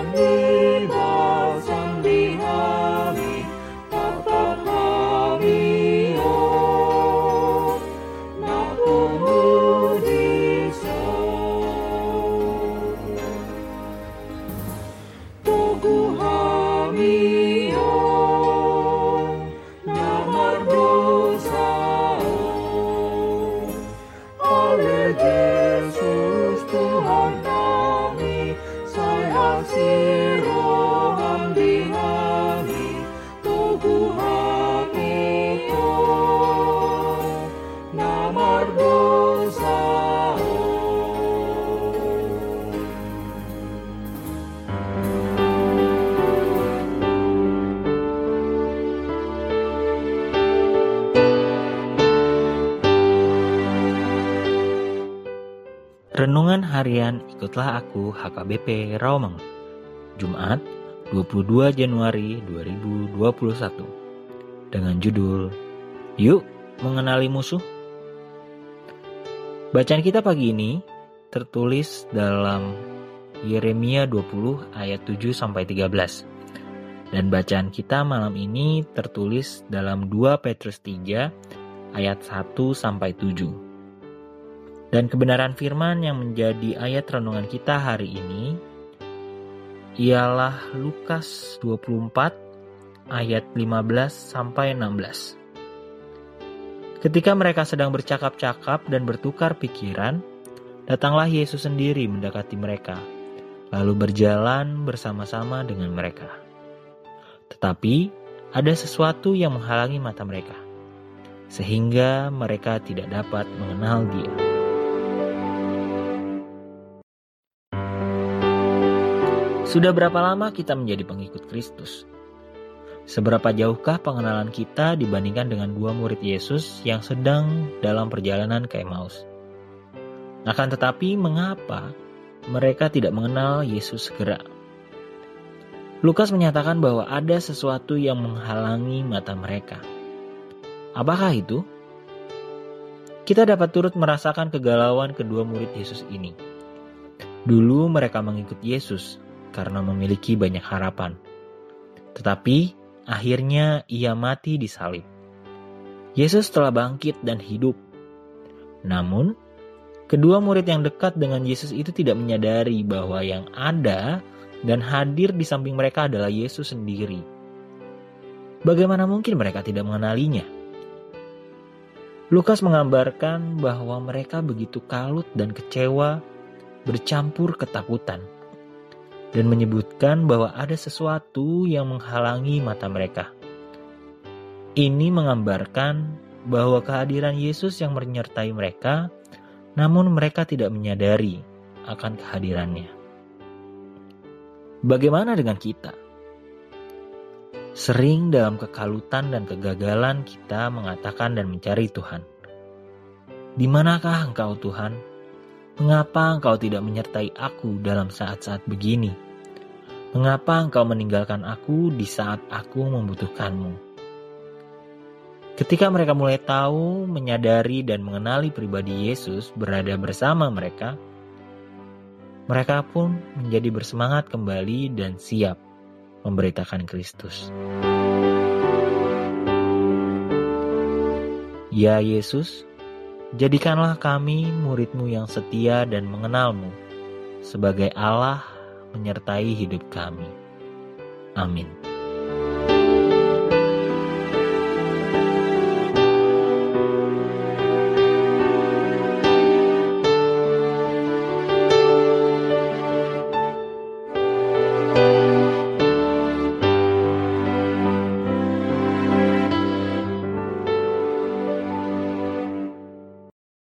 on me. Harian ikutlah aku HKBP Rawamangun. Jumat 22 Januari 2021. Dengan judul Yuk mengenali musuh. Bacaan kita pagi ini tertulis dalam Yeremia 20 ayat 7 sampai 13. Dan bacaan kita malam ini tertulis dalam 2 Petrus 3 ayat 1 sampai 7. Dan kebenaran firman yang menjadi ayat renungan kita hari ini ialah Lukas 24 ayat 15 sampai 16. Ketika mereka sedang bercakap-cakap dan bertukar pikiran, datanglah Yesus sendiri mendekati mereka, lalu berjalan bersama-sama dengan mereka. Tetapi ada sesuatu yang menghalangi mata mereka, sehingga mereka tidak dapat mengenal Dia. Sudah berapa lama kita menjadi pengikut Kristus? Seberapa jauhkah pengenalan kita dibandingkan dengan dua murid Yesus yang sedang dalam perjalanan ke Emmaus? Akan tetapi, mengapa mereka tidak mengenal Yesus segera? Lukas menyatakan bahwa ada sesuatu yang menghalangi mata mereka. Apakah itu? Kita dapat turut merasakan kegalauan kedua murid Yesus ini. Dulu mereka mengikut Yesus, karena memiliki banyak harapan. Tetapi akhirnya ia mati di salib. Yesus telah bangkit dan hidup. Namun, kedua murid yang dekat dengan Yesus itu tidak menyadari bahwa yang ada dan hadir di samping mereka adalah Yesus sendiri. Bagaimana mungkin mereka tidak mengenalinya? Lukas menggambarkan bahwa mereka begitu kalut dan kecewa, bercampur ketakutan dan menyebutkan bahwa ada sesuatu yang menghalangi mata mereka. Ini menggambarkan bahwa kehadiran Yesus yang menyertai mereka, namun mereka tidak menyadari akan kehadirannya. Bagaimana dengan kita? Sering dalam kekalutan dan kegagalan kita mengatakan dan mencari Tuhan. Di manakah Engkau Tuhan? Mengapa engkau tidak menyertai aku dalam saat-saat begini? Mengapa engkau meninggalkan aku di saat aku membutuhkanmu? Ketika mereka mulai tahu, menyadari, dan mengenali pribadi Yesus berada bersama mereka, mereka pun menjadi bersemangat kembali dan siap memberitakan Kristus. Ya Yesus, Jadikanlah kami muridmu yang setia dan mengenalmu sebagai Allah menyertai hidup kami. Amin.